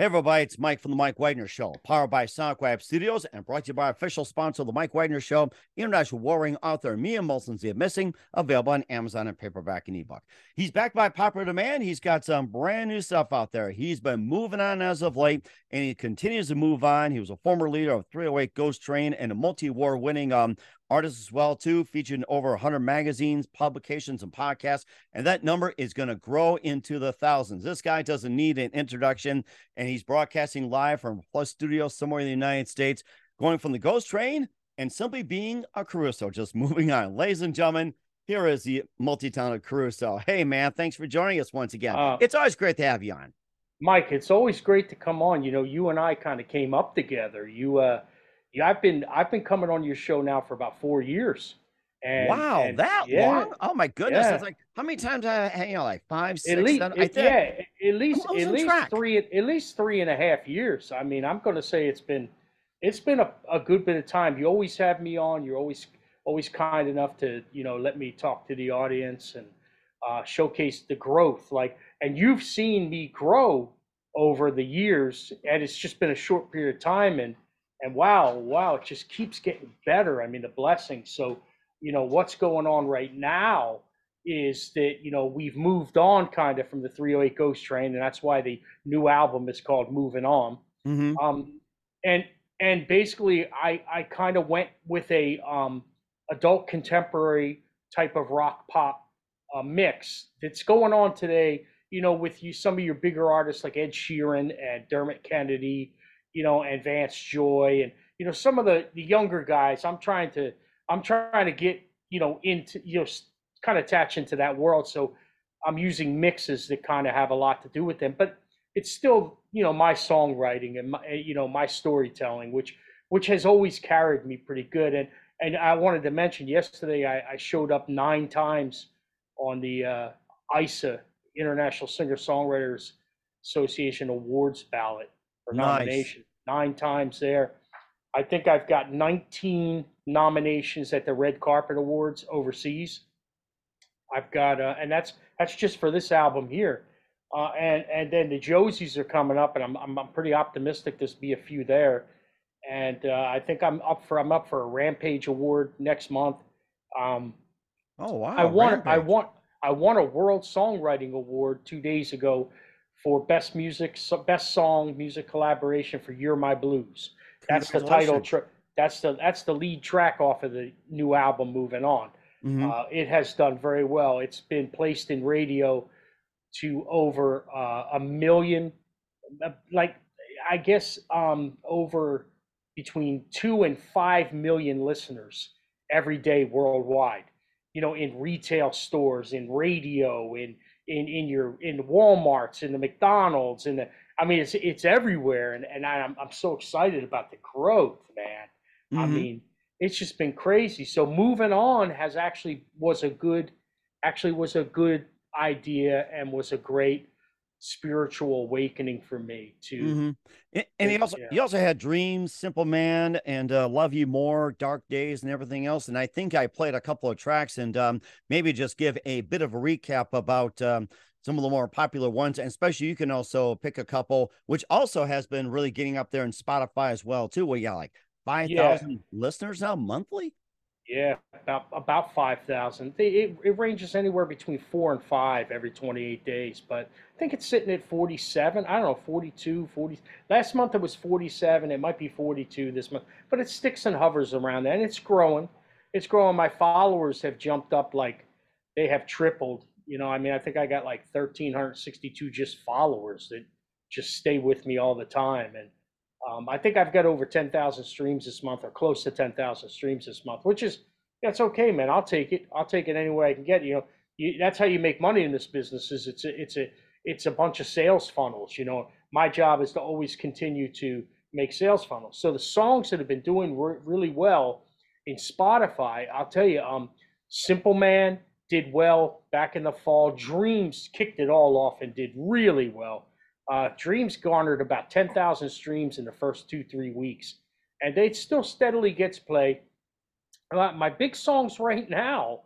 Hey, everybody, it's Mike from The Mike Wagner Show, powered by Sonic Web Studios and brought to you by official sponsor The Mike Wagner Show, international warring author Mia Molson's The Missing, available on Amazon and paperback and ebook. He's backed by popular demand. He's got some brand new stuff out there. He's been moving on as of late, and he continues to move on. He was a former leader of 308 Ghost Train and a multi war winning um, artist as well too featured in over 100 magazines publications and podcasts and that number is going to grow into the thousands. This guy doesn't need an introduction and he's broadcasting live from plus studio somewhere in the united states going from the ghost train and simply being a caruso just moving on. Ladies and gentlemen here is the multi-talented caruso. Hey man thanks for joining us once again. Uh, it's always great to have you on. Mike it's always great to come on. You know you and i kind of came up together. You uh yeah, I've been I've been coming on your show now for about four years. And, wow, and, that yeah, long? Oh my goodness! Yeah. It's like how many times I hang out? Like five, six, at least, seven, it, yeah, at least at least track. three at least three and a half years. I mean, I'm going to say it's been it's been a, a good bit of time. You always have me on. You're always always kind enough to you know let me talk to the audience and uh, showcase the growth. Like, and you've seen me grow over the years, and it's just been a short period of time. And and wow, wow, it just keeps getting better. I mean, the blessing. So, you know, what's going on right now is that you know we've moved on kind of from the 308 Ghost Train, and that's why the new album is called Moving On. Mm-hmm. Um, and and basically, I I kind of went with a um, adult contemporary type of rock pop uh, mix that's going on today. You know, with you some of your bigger artists like Ed Sheeran and Dermot Kennedy you know, and Vance Joy and you know some of the the younger guys. I'm trying to I'm trying to get you know into you know kind of attach into that world. So I'm using mixes that kind of have a lot to do with them, but it's still you know my songwriting and my, you know my storytelling, which which has always carried me pretty good. And and I wanted to mention yesterday I, I showed up nine times on the uh, ISA International Singer Songwriters Association Awards ballot for nice. nomination. Nine times there. I think I've got 19 nominations at the Red Carpet Awards overseas. I've got, uh, and that's that's just for this album here. Uh, and and then the Josies are coming up, and I'm I'm, I'm pretty optimistic there's be a few there. And uh, I think I'm up for I'm up for a Rampage Award next month. Um, oh wow! I won I won I won a World Songwriting Award two days ago for best music, best song, music collaboration for "You're My Blues." That's the title. Tra- that's the that's the lead track off of the new album. Moving on, mm-hmm. uh, it has done very well. It's been placed in radio to over uh, a million, uh, like I guess um, over between two and five million listeners every day worldwide. You know, in retail stores, in radio, in in in your in the WalMarts, in the McDonald's, in the I mean, it's it's everywhere, and and I'm I'm so excited about the growth, man. Mm-hmm. I mean, it's just been crazy. So moving on has actually was a good, actually was a good idea and was a great spiritual awakening for me too. Mm-hmm. And, he also yeah. he also had dreams, Simple Man, and uh, Love You More, Dark Days, and everything else. And I think I played a couple of tracks and um, maybe just give a bit of a recap about um, some of the more popular ones, and especially you can also pick a couple, which also has been really getting up there in Spotify as well too. Where you got like five thousand yeah. listeners now monthly. Yeah, about about five thousand. It, it ranges anywhere between four and five every twenty eight days, but I think it's sitting at forty seven. I don't know, 42, 40. Last month it was forty seven. It might be forty two this month, but it sticks and hovers around that, and it's growing. It's growing. My followers have jumped up like they have tripled. You know, I mean, I think I got like thirteen hundred sixty two just followers that just stay with me all the time, and um, I think I've got over 10,000 streams this month or close to 10,000 streams this month, which is, that's okay, man. I'll take it. I'll take it any way I can get. You know, you, that's how you make money in this business is it's a, it's a, it's a bunch of sales funnels. You know, my job is to always continue to make sales funnels. So the songs that have been doing re- really well in Spotify, I'll tell you, um, Simple Man did well back in the fall. Dreams kicked it all off and did really well. Uh, Dreams garnered about 10,000 streams in the first two, three weeks, and it still steadily gets play. My big songs right now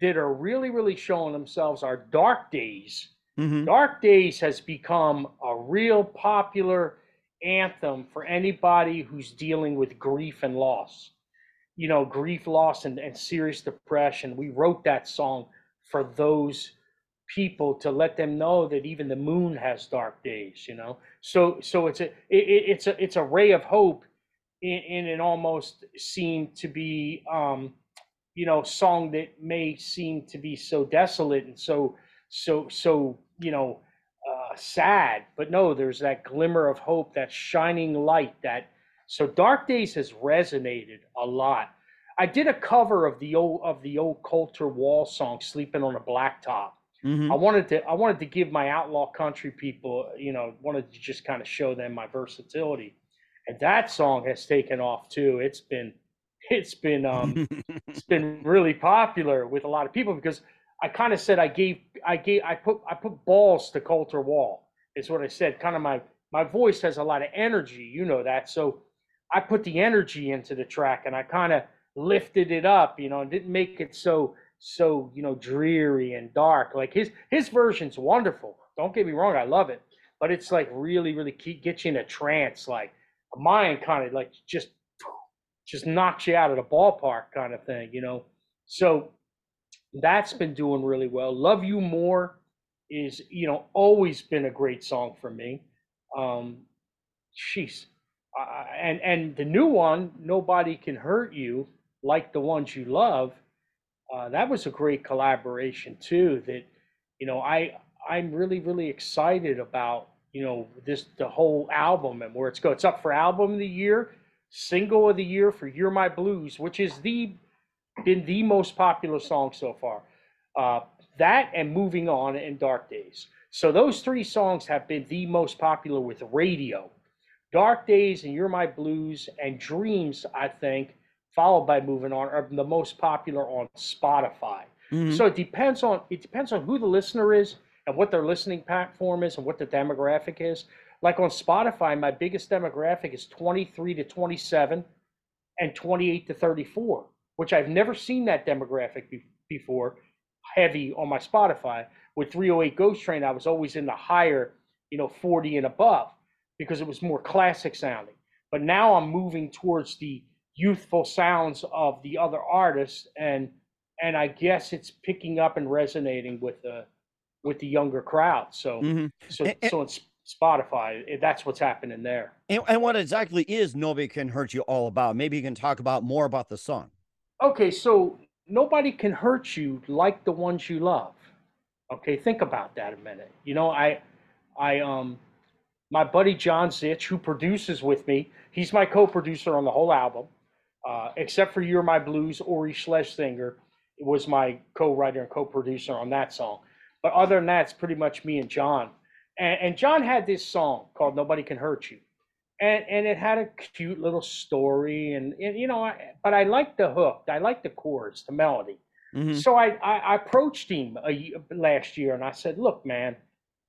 that are really, really showing themselves are Dark Days. Mm-hmm. Dark Days has become a real popular anthem for anybody who's dealing with grief and loss. You know, grief, loss, and, and serious depression. We wrote that song for those people to let them know that even the moon has dark days. You know, so so it's a it, it's a it's a ray of hope in, in an almost seem to be um, you know song that may seem to be so desolate and so so so you know uh, sad. But no there's that glimmer of hope that shining light that so dark days has resonated a lot. I did a cover of the old of the old colter wall song sleeping on a blacktop. Mm-hmm. i wanted to i wanted to give my outlaw country people you know wanted to just kind of show them my versatility and that song has taken off too it's been it's been um it's been really popular with a lot of people because I kind of said I gave I gave I put I put balls to Colter Wall is what I said. Kind of my my voice has a lot of energy, you know that. So I put the energy into the track and I kind of lifted it up, you know, and didn't make it so so you know dreary and dark. Like his his version's wonderful. Don't get me wrong, I love it, but it's like really really keep, get you in a trance. Like mine kind of like just just knocks you out of the ballpark kind of thing, you know. So that's been doing really well. Love You More is, you know, always been a great song for me. Um, jeez. Uh, and and the new one, Nobody Can Hurt You, like the ones you love, uh, that was a great collaboration too. That, you know, I I'm really really excited about you know this the whole album and where it's go. It's up for album of the year, single of the year for "You're My Blues," which is the been the most popular song so far. Uh, that and Moving On and Dark Days. So those three songs have been the most popular with radio. Dark Days and You're My Blues and Dreams, I think, followed by Moving On, are the most popular on Spotify. Mm-hmm. So it depends on it depends on who the listener is and what their listening platform is and what the demographic is. Like on Spotify, my biggest demographic is 23 to 27 and 28 to 34 which I've never seen that demographic be- before, heavy on my Spotify. With 308 Ghost Train, I was always in the higher, you know, 40 and above because it was more classic sounding. But now I'm moving towards the youthful sounds of the other artists, and and I guess it's picking up and resonating with the with the younger crowd. So mm-hmm. so and, so it's Spotify. That's what's happening there. And, and what exactly is Nobody Can Hurt You all about? Maybe you can talk about more about the song. Okay, so nobody can hurt you like the ones you love. Okay, think about that a minute. You know, I, I, um, my buddy John Zitch, who produces with me, he's my co-producer on the whole album, uh, except for "You're My Blues." Ori Schlesinger was my co-writer and co-producer on that song. But other than that, it's pretty much me and John. And, and John had this song called "Nobody Can Hurt You," and and it had a cute little story and, and you know I, but i liked the hook. I liked the chords the melody. Mm-hmm. so I, I, I approached him a, last year and i said look man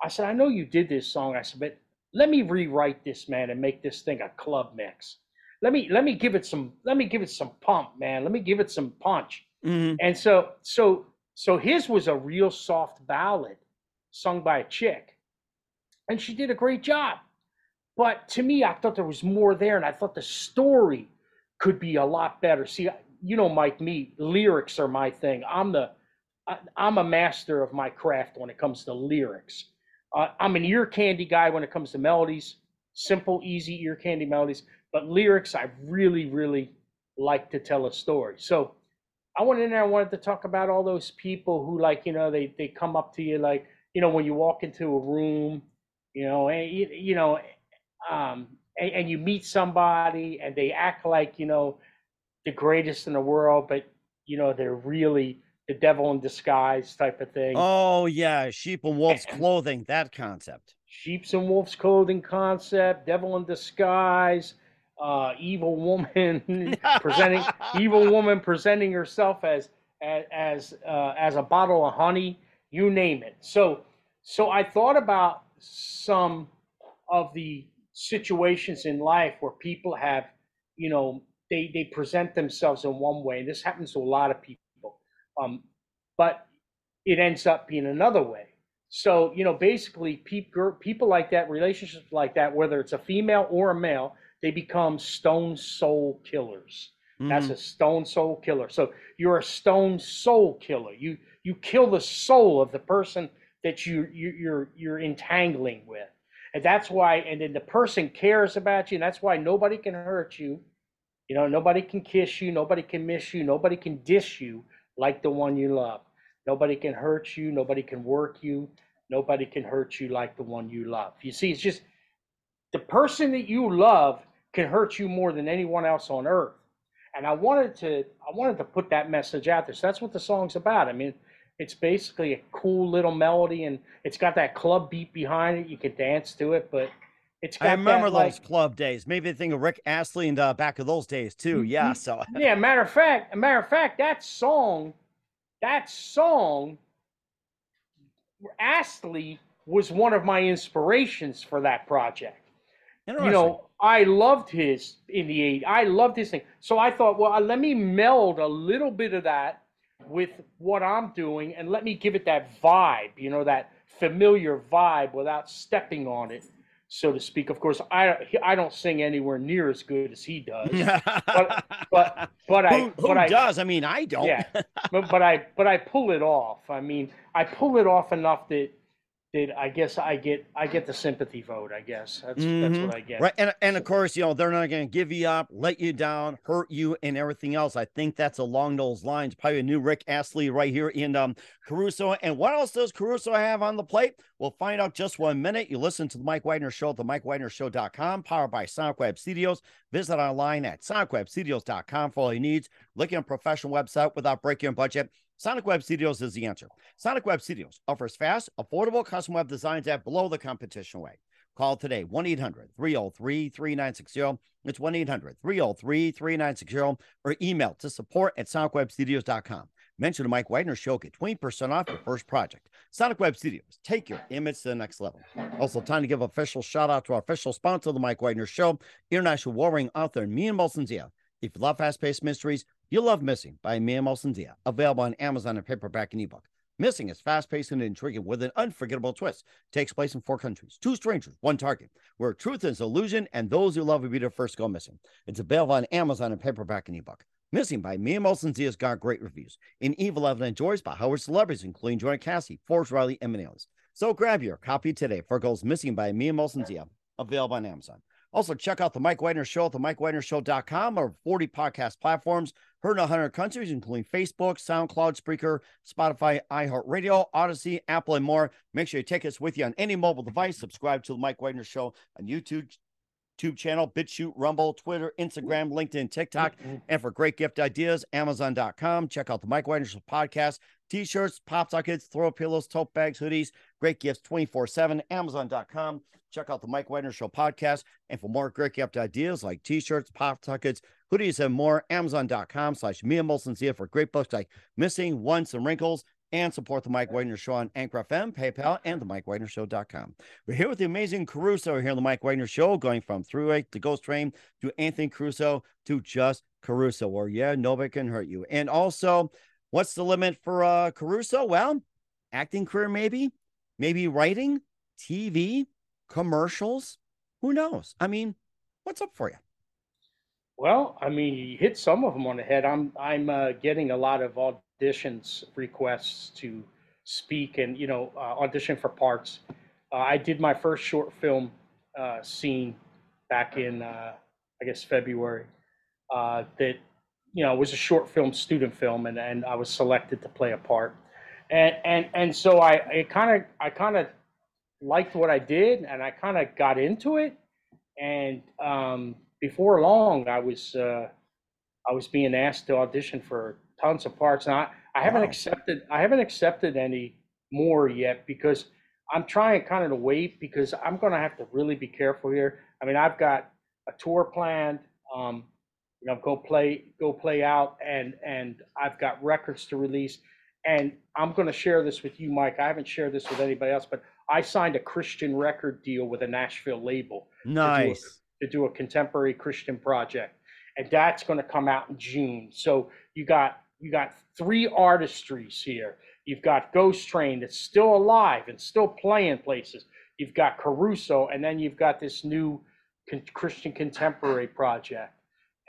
i said i know you did this song. I said but let me rewrite this man and make this thing a club mix. Let me let me give it some let me give it some pump man. Let me give it some punch. Mm-hmm. and so so so his was a real soft ballad sung by a chick and she did a great job but to me, I thought there was more there, and I thought the story could be a lot better. See, you know, Mike, me lyrics are my thing. I'm the I'm a master of my craft when it comes to lyrics. Uh, I'm an ear candy guy when it comes to melodies, simple, easy ear candy melodies. But lyrics, I really, really like to tell a story. So I went in there. I wanted to talk about all those people who, like, you know, they they come up to you like, you know, when you walk into a room, you know, and you, you know, um, and, and you meet somebody and they act like you know the greatest in the world, but you know they're really the devil in disguise type of thing. Oh yeah, sheep and wolves clothing, that concept. Sheep's and wolves clothing concept, devil in disguise, uh, evil woman presenting evil woman presenting herself as as as, uh, as a bottle of honey, you name it. So so I thought about some of the situations in life where people have, you know, they they present themselves in one way. and This happens to a lot of people, um, but it ends up being another way. So you know, basically, people people like that, relationships like that, whether it's a female or a male, they become stone soul killers. Mm-hmm. That's a stone soul killer. So you're a stone soul killer. You you kill the soul of the person that you, you you're you're entangling with, and that's why. And then the person cares about you. And that's why nobody can hurt you. You know, nobody can kiss you. Nobody can miss you. Nobody can dish you like the one you love. Nobody can hurt you. Nobody can work you. Nobody can hurt you like the one you love. You see, it's just the person that you love can hurt you more than anyone else on earth. And I wanted to I wanted to put that message out there. So that's what the song's about. I mean, it's basically a cool little melody and it's got that club beat behind it. You can dance to it, but it's I remember that, those like, club days. Maybe the thing of Rick Astley and uh, back of those days too. Mm-hmm. Yeah. So yeah, matter of fact, matter of fact, that song, that song, Astley was one of my inspirations for that project. You know, I loved his in the 80s. I loved his thing. So I thought, well, uh, let me meld a little bit of that with what I'm doing and let me give it that vibe, you know, that familiar vibe without stepping on it, so to speak. Of course, I I don't sing anywhere near as good as he does. but but but I who, who but does? I, I mean, I don't. Yeah. but, but I but I pull it off. I mean, I pull it off enough that did I guess I get I get the sympathy vote. I guess that's mm-hmm. that's what I get. Right, and and of course, you know they're not going to give you up, let you down, hurt you, and everything else. I think that's along those lines. Probably a new Rick Astley right here in um, Caruso. And what else does Caruso have on the plate? We'll find out just one minute. You listen to the Mike Wagner Show at the MikeWagnerShow.com, powered by Sonic Web Studios. Visit online at SonicWebStudios.com for all your needs. Looking at a professional website without breaking your budget. Sonic Web Studios is the answer. Sonic Web Studios offers fast, affordable custom web designs at below the competition rate. Call today 1 800 303 3960. It's 1 800 303 3960 or email to support at sonicwebstudios.com. Mention the Mike Wagner Show, get 20% off your first project. Sonic Web Studios, take your image to the next level. Also, time to give official shout out to our official sponsor, of the Mike Wagner Show, international warring author Mia Molson Zia. If you love fast paced mysteries, You'll love Missing by Mia Molson Zia, available on Amazon and paperback and ebook. Missing is fast paced and intriguing with an unforgettable twist. Takes place in four countries, two strangers, one target, where truth is illusion and those you love will be the first to go missing. It's available on Amazon and paperback and ebook. Missing by Mia Molson Zia's got great reviews. In Evil Evan enjoys by Howard celebrities, including Joanna Cassie, Forbes Riley, and many. So grab your copy today for Goes Missing by Mia Molson Zia, available on Amazon. Also, check out the Mike Wagner Show at the MikeWagnerShow.com or 40 podcast platforms. Heard in 100 countries, including Facebook, SoundCloud, Spreaker, Spotify, iHeartRadio, Odysee, Apple, and more. Make sure you take us with you on any mobile device. Subscribe to the Mike Wagner Show on YouTube, YouTube channel, BitChute, Rumble, Twitter, Instagram, LinkedIn, TikTok. Mm-hmm. And for great gift ideas, Amazon.com. Check out the Mike Wagner Show podcast. T-shirts, pop sockets, throw pillows, tote bags, hoodies, great gifts 24-7. Amazon.com. Check out the Mike Wagner Show podcast. And for more great gift ideas like t-shirts, pop sockets, hoodies, and more, Amazon.com slash Mia Molson Zia for great books like Missing, Once, and Wrinkles. And support the Mike Wagner Show on Anchor FM, PayPal, and the MikeWagnerShow.com. We're here with the amazing Caruso here on the Mike Wagner Show, going from Thruway to Ghost Train to Anthony Caruso to just Caruso, where, yeah, nobody can hurt you. And also, what's the limit for uh, Caruso? Well, acting career, maybe, maybe writing, TV, commercials. Who knows? I mean, what's up for you? Well, I mean, you hit some of them on the head. I'm I'm uh, getting a lot of auditions requests to speak and you know uh, audition for parts. Uh, I did my first short film uh, scene back in uh, I guess February. Uh, that you know it was a short film, student film, and and I was selected to play a part. And and and so I kind of I kind of liked what I did, and I kind of got into it. And um, before long, I was uh, I was being asked to audition for tons of parts, and I, I haven't wow. accepted I haven't accepted any more yet because I'm trying kind of to wait because I'm going to have to really be careful here. I mean, I've got a tour planned. Um, you know, go play go play out, and and I've got records to release. And I'm going to share this with you, Mike. I haven't shared this with anybody else, but I signed a Christian record deal with a Nashville label. Nice. To do a, to do a contemporary Christian project. And that's going to come out in June. So you got you got three artistries here. You've got Ghost Train that's still alive and still playing places. You've got Caruso, and then you've got this new Christian contemporary project.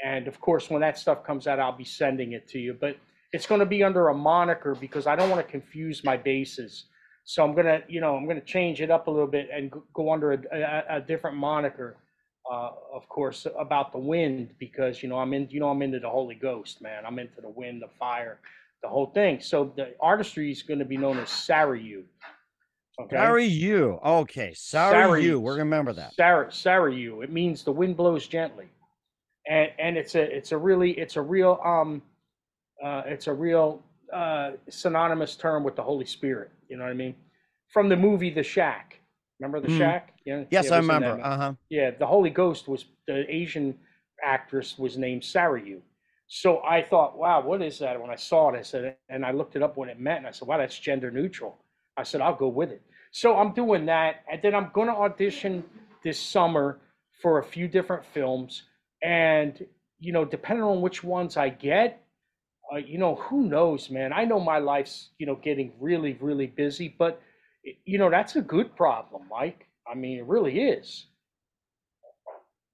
And of course, when that stuff comes out, I'll be sending it to you. But it's going to be under a moniker because I don't want to confuse my bases. So I'm gonna, you know, I'm gonna change it up a little bit and go under a, a, a different moniker. Uh, of course, about the wind because you know I'm in, you know, I'm into the Holy Ghost, man. I'm into the wind, the fire, the whole thing. So the artistry is going to be known as Sarayu. Okay. Sarayu. Okay, Sarayu. We're gonna remember that. Sar Sarayu. It means the wind blows gently, and and it's a it's a really it's a real um uh, it's a real uh, synonymous term with the Holy Spirit. You know what I mean? From the movie The Shack. Remember The mm. Shack? Yeah, yes, I remember. Uh huh. Yeah, the Holy Ghost was the Asian actress was named Sarayu. So I thought, wow, what is that? When I saw it, I said, and I looked it up what it meant, and I said, wow, that's gender neutral. I said, I'll go with it. So I'm doing that, and then I'm going to audition this summer for a few different films, and you know, depending on which ones I get, uh, you know, who knows, man? I know my life's, you know, getting really, really busy, but, you know, that's a good problem, Mike. I mean, it really is.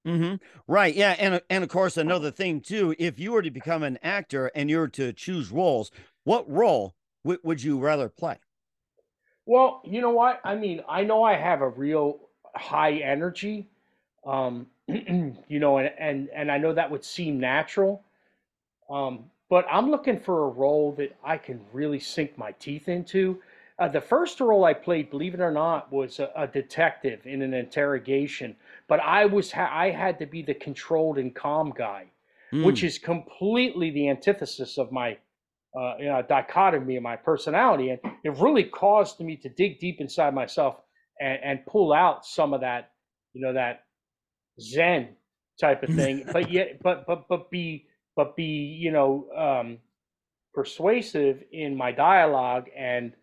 Mm-hmm. Right. Yeah. And, and of course, another thing, too, if you were to become an actor and you were to choose roles, what role w- would you rather play? Well, you know what? I mean, I know I have a real high energy, um, you know, and, and, and I know that would seem natural. Um, but I'm looking for a role that I can really sink my teeth into. Uh, the first role I played, believe it or not, was a, a detective in an interrogation. But I was ha- I had to be the controlled and calm guy, mm. which is completely the antithesis of my uh, you know, dichotomy of my personality, and it really caused me to dig deep inside myself and, and pull out some of that, you know, that Zen type of thing. but yet, but but but be but be you know um, persuasive in my dialogue and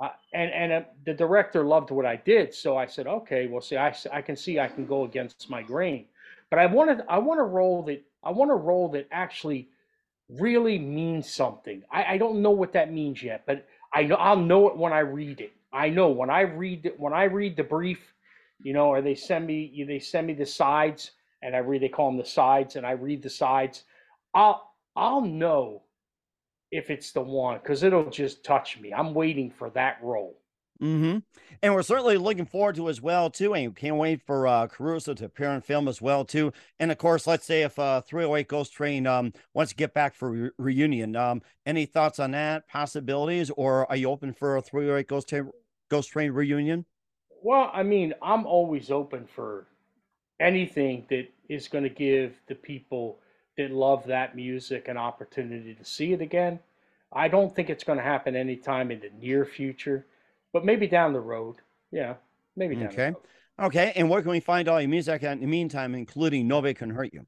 uh, and and uh, the director loved what I did. So I said okay well see I, I can see I can go against my grain. But I wanted I want a role that I want a role that actually really means something. I, I don't know what that means yet but I know I'll know it when I read it. I know when I read when I read the brief you know or they send me they send me the sides and I read they call them the sides and I read the sides I'll I'll know if it's the one because it'll just touch me. I'm waiting for that role. Mm-hmm. And we're certainly looking forward to as well too, and can't wait for uh, Caruso to appear in film as well too. And of course, let's say if uh, 308 Ghost Train um, wants to get back for re- reunion, um, any thoughts on that possibilities, or are you open for a 308 Ghost Train Ghost Train reunion? Well, I mean, I'm always open for anything that is going to give the people that love that music an opportunity to see it again. I don't think it's going to happen anytime in the near future, but maybe down the road. Yeah, maybe down the road. okay. Okay, and where can we find all your music in the meantime, including Nobody Can Hurt You?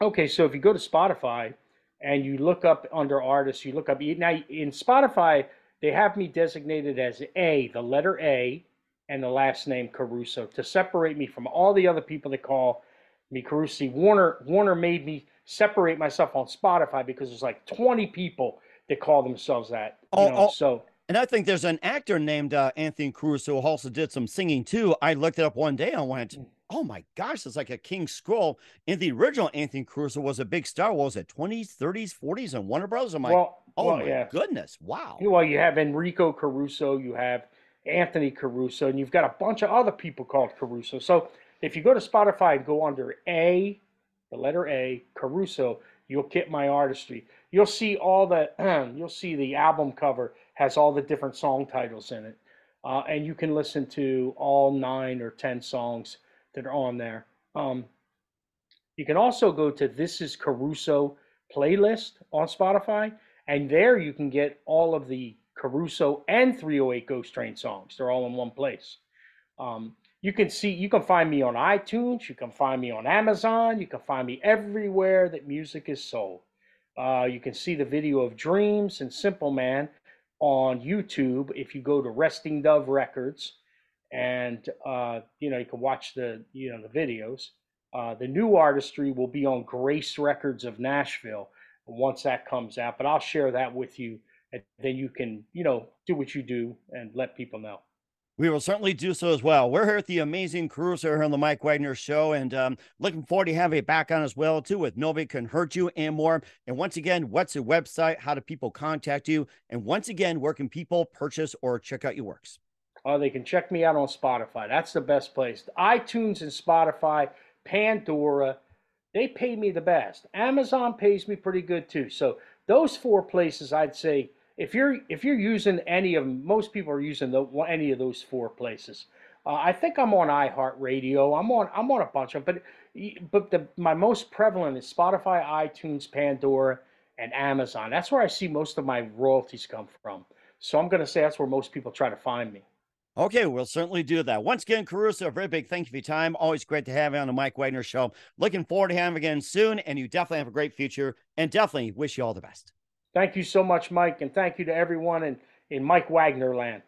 Okay, so if you go to Spotify and you look up under artists, you look up now in Spotify, they have me designated as A, the letter A, and the last name Caruso to separate me from all the other people that call me Caruso. Warner Warner made me separate myself on Spotify because there's like 20 people that call themselves that. You oh, know, oh, so and I think there's an actor named uh, Anthony Caruso who also did some singing too. I looked it up one day and went, mm. "Oh my gosh, it's like a King Scroll." And the original Anthony Caruso was a big star. What was it 20s, 30s, 40s, and Warner Brothers? I'm like, well, "Oh well, my yeah. goodness, wow!" Well, you have Enrico Caruso, you have Anthony Caruso, and you've got a bunch of other people called Caruso. So if you go to Spotify and go under A the letter A, Caruso, you'll get my artistry. You'll see all the, you'll see the album cover has all the different song titles in it. Uh, and you can listen to all nine or 10 songs that are on there. Um, you can also go to This is Caruso playlist on Spotify, and there you can get all of the Caruso and 308 Ghost Train songs. They're all in one place. Um, you can see you can find me on itunes you can find me on amazon you can find me everywhere that music is sold uh, you can see the video of dreams and simple man on youtube if you go to resting dove records and uh, you know you can watch the you know the videos uh, the new artistry will be on grace records of nashville once that comes out but i'll share that with you and then you can, you know, do what you do and let people know. We will certainly do so as well. We're here at the amazing Caruso here on the Mike Wagner Show, and um, looking forward to having you back on as well too with Nobody Can Hurt You and more. And once again, what's your website? How do people contact you? And once again, where can people purchase or check out your works? Oh, they can check me out on Spotify. That's the best place. iTunes and Spotify, Pandora, they pay me the best. Amazon pays me pretty good too. So those four places, I'd say if you're if you're using any of most people are using the any of those four places. Uh, I think I'm on iHeartRadio. I'm on I'm on a bunch of, but but the my most prevalent is Spotify, iTunes, Pandora, and Amazon. That's where I see most of my royalties come from. So I'm going to say that's where most people try to find me. Okay, we'll certainly do that. Once again, Caruso, a very big thank you for your time. Always great to have you on the Mike Wagner Show. Looking forward to having again soon, and you definitely have a great future, and definitely wish you all the best. Thank you so much, Mike, and thank you to everyone in, in Mike Wagner land.